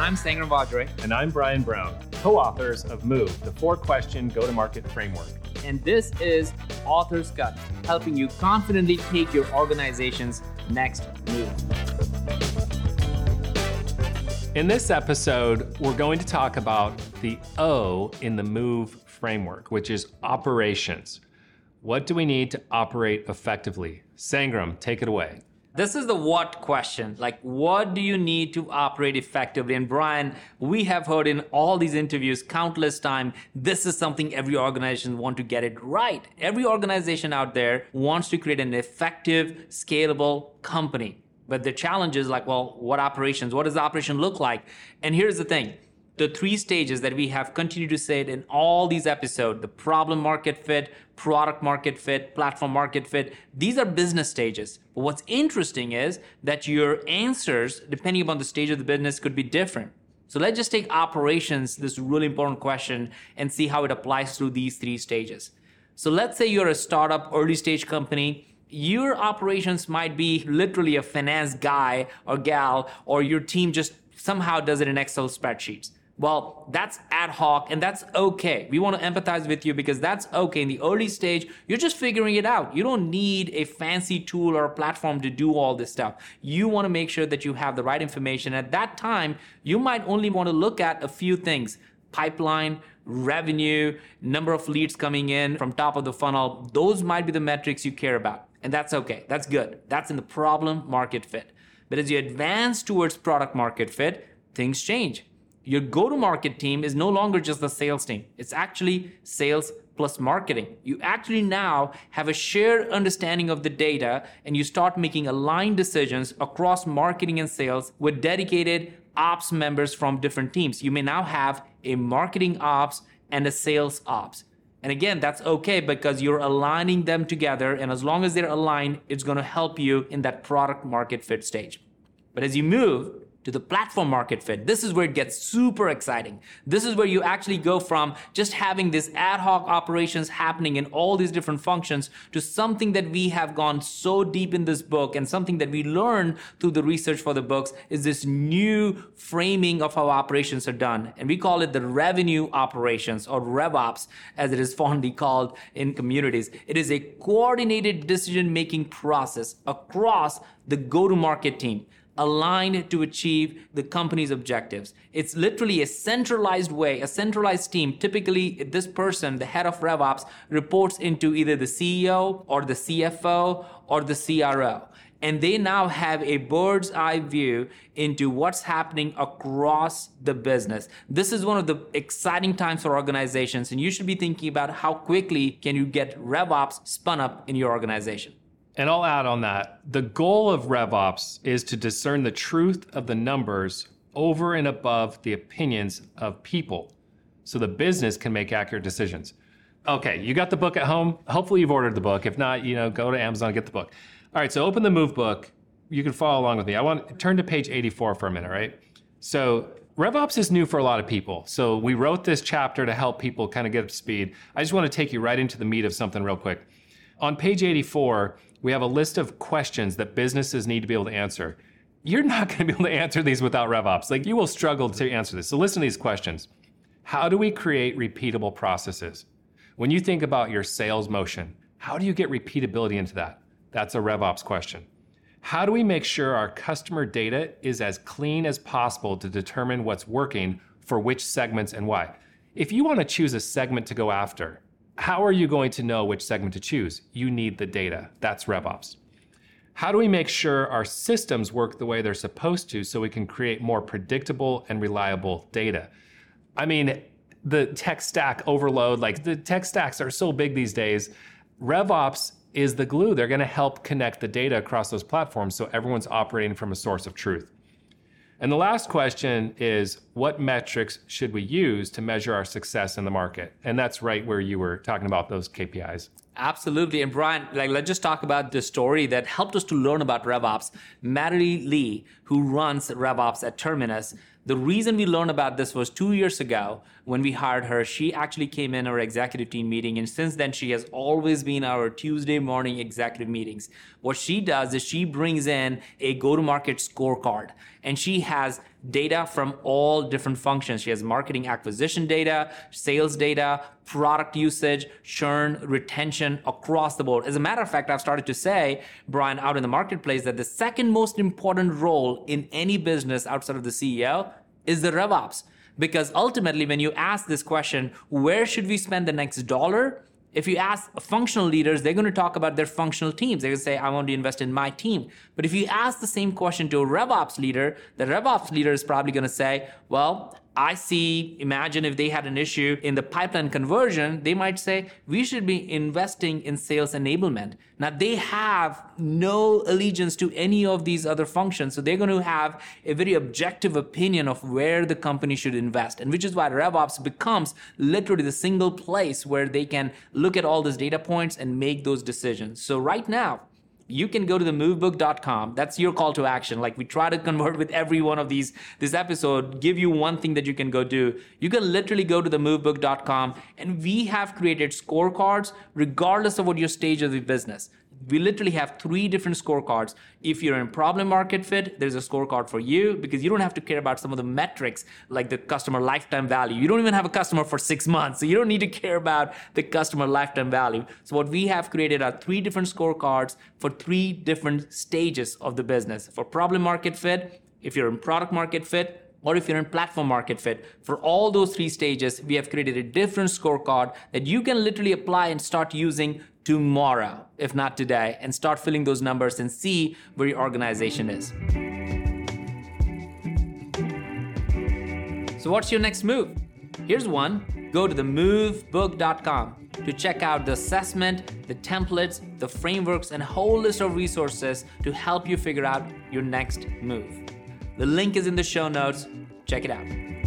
I'm Sangram Vajre. And I'm Bryan Brandt, co authors of Move, the four question go to market framework. And this is Author's Cut, helping you confidently take your organization's next move. In this episode, we're going to talk about the O in the MOVE framework, which is operations. What do we need to operate effectively? Sangram, take it away. This is the what question. Like, what do you need to operate effectively? And Bryan, we have heard in all these interviews countless times, this is something every organization want to get it right. Every organization out there wants to create an effective, scalable company. But the challenge is like, well, what operations? What does the operation look like? And here's the thing the three stages that we have continued to say it in all these episodes the problem market fit, product market fit, platform market fit. These are business stages. But what's interesting is that your answers, depending upon the stage of the business, could be different. So let's just take operations, this really important question, and see how it applies through these three stages. So let's say you're a startup, early stage company. Your operations might be literally a finance guy or gal, or your team just somehow does it in Excel spreadsheets. Well, that's ad hoc and that's okay. We want to empathize with you because that's okay. In the early stage, you're just figuring it out. You don't need a fancy tool or a platform to do all this stuff. You want to make sure that you have the right information. At that time, you might only want to look at a few things pipeline, revenue, number of leads coming in from top of the funnel. Those might be the metrics you care about. And that's okay. That's good. That's in the problem market fit. But as you advance towards product market fit, things change your go to market team is no longer just the sales team, it's actually sales plus marketing. You actually now have a shared understanding of the data and you start making aligned decisions across marketing and sales with dedicated ops members from different teams. You may now have a marketing ops and a sales ops. And again, that's okay because you're aligning them together. And as long as they're aligned, it's going to help you in that product market fit stage. But as you move to the platform market fit. This is where it gets super exciting. This is where you actually go from just having this ad hoc operations happening in all these different functions to something that we have gone so deep in this book and something that we learned through the research for the books is this new framing of how operations are done. And we call it the revenue operations or RevOps as it is fondly called in communities. It is a coordinated decision making process across the go to market team aligned to achieve the company's objectives. It's literally a centralized way, a centralized team. Typically, this person, the head of RevOps, reports into either the CEO or the CFO or the CRO. And they now have a bird's eye view into what's happening across the business. This is one of the exciting times for organizations, and you should be thinking about how quickly can you get RevOps spun up in your organization. And I'll add on that the goal of RevOps is to discern the truth of the numbers over and above the opinions of people so the business can make accurate decisions. Okay, you got the book at home. Hopefully, you've ordered the book. If not, you know, go to Amazon and get the book. All right, so open the Move book. You can follow along with me. I want to turn to page 84 for a minute, right? So, RevOps is new for a lot of people. So, we wrote this chapter to help people kind of get up to speed. I just want to take you right into the meat of something real quick. On page 84, we have a list of questions that businesses need to be able to answer. You're not going to be able to answer these without RevOps. Like you will struggle to answer this. So listen to these questions. How do we create repeatable processes? When you think about your sales motion, how do you get repeatability into that? That's a RevOps question. How do we make sure our customer data is as clean as possible to determine what's working for which segments and why? If you want to choose a segment to go after, how are you going to know which segment to choose? You need the data. That's RevOps. How do we make sure our systems work the way they're supposed to so we can create more predictable and reliable data? I mean, the tech stack overload, like the tech stacks are so big these days. RevOps is the glue. They're going to help connect the data across those platforms so everyone's operating from a source of truth. And the last question is what metrics should we use to measure our success in the market? And that's right where you were talking about those KPIs. Absolutely. And Bryan, like let's just talk about the story that helped us to learn about RevOps. Mary Lee, who runs RevOps at Terminus, the reason we learned about this was two years ago when we hired her. She actually came in our executive team meeting, and since then, she has always been our Tuesday morning executive meetings. What she does is she brings in a go to market scorecard, and she has data from all different functions. She has marketing acquisition data, sales data, product usage, churn, retention across the board. As a matter of fact, I've started to say, Bryan, out in the marketplace, that the second most important role in any business outside of the CEO is the RevOps. Because ultimately, when you ask this question, where should we spend the next dollar? If you ask functional leaders, they're going to talk about their functional teams. They're going to say, I want to invest in my team. But if you ask the same question to a RevOps leader, the RevOps leader is probably going to say, well, I see, imagine if they had an issue in the pipeline conversion, they might say, we should be investing in sales enablement. Now, they have no allegiance to any of these other functions. So they're going to have a very objective opinion of where the company should invest. And which is why RevOps becomes literally the single place where they can look at all these data points and make those decisions. So right now, you can go to the movebook.com. That's your call to action. Like we try to convert with every one of these, this episode, give you one thing that you can go do. You can literally go to the movebook.com and we have created scorecards regardless of what your stage of the business we literally have three different scorecards. If you're in problem market fit, there's a scorecard for you because you don't have to care about some of the metrics like the customer lifetime value. You don't even have a customer for six months, so you don't need to care about the customer lifetime value. So what we have created are three different scorecards for three different stages of the business. For problem market fit, if you're in product market fit, or if you're in platform market fit, for all those three stages, we have created a different scorecard that you can literally apply and start using tomorrow, if not today, and start filling those numbers and see where your organization is. So, what's your next move? Here's one go to the movebook.com to check out the assessment, the templates, the frameworks, and a whole list of resources to help you figure out your next move. The link is in the show notes. Check it out.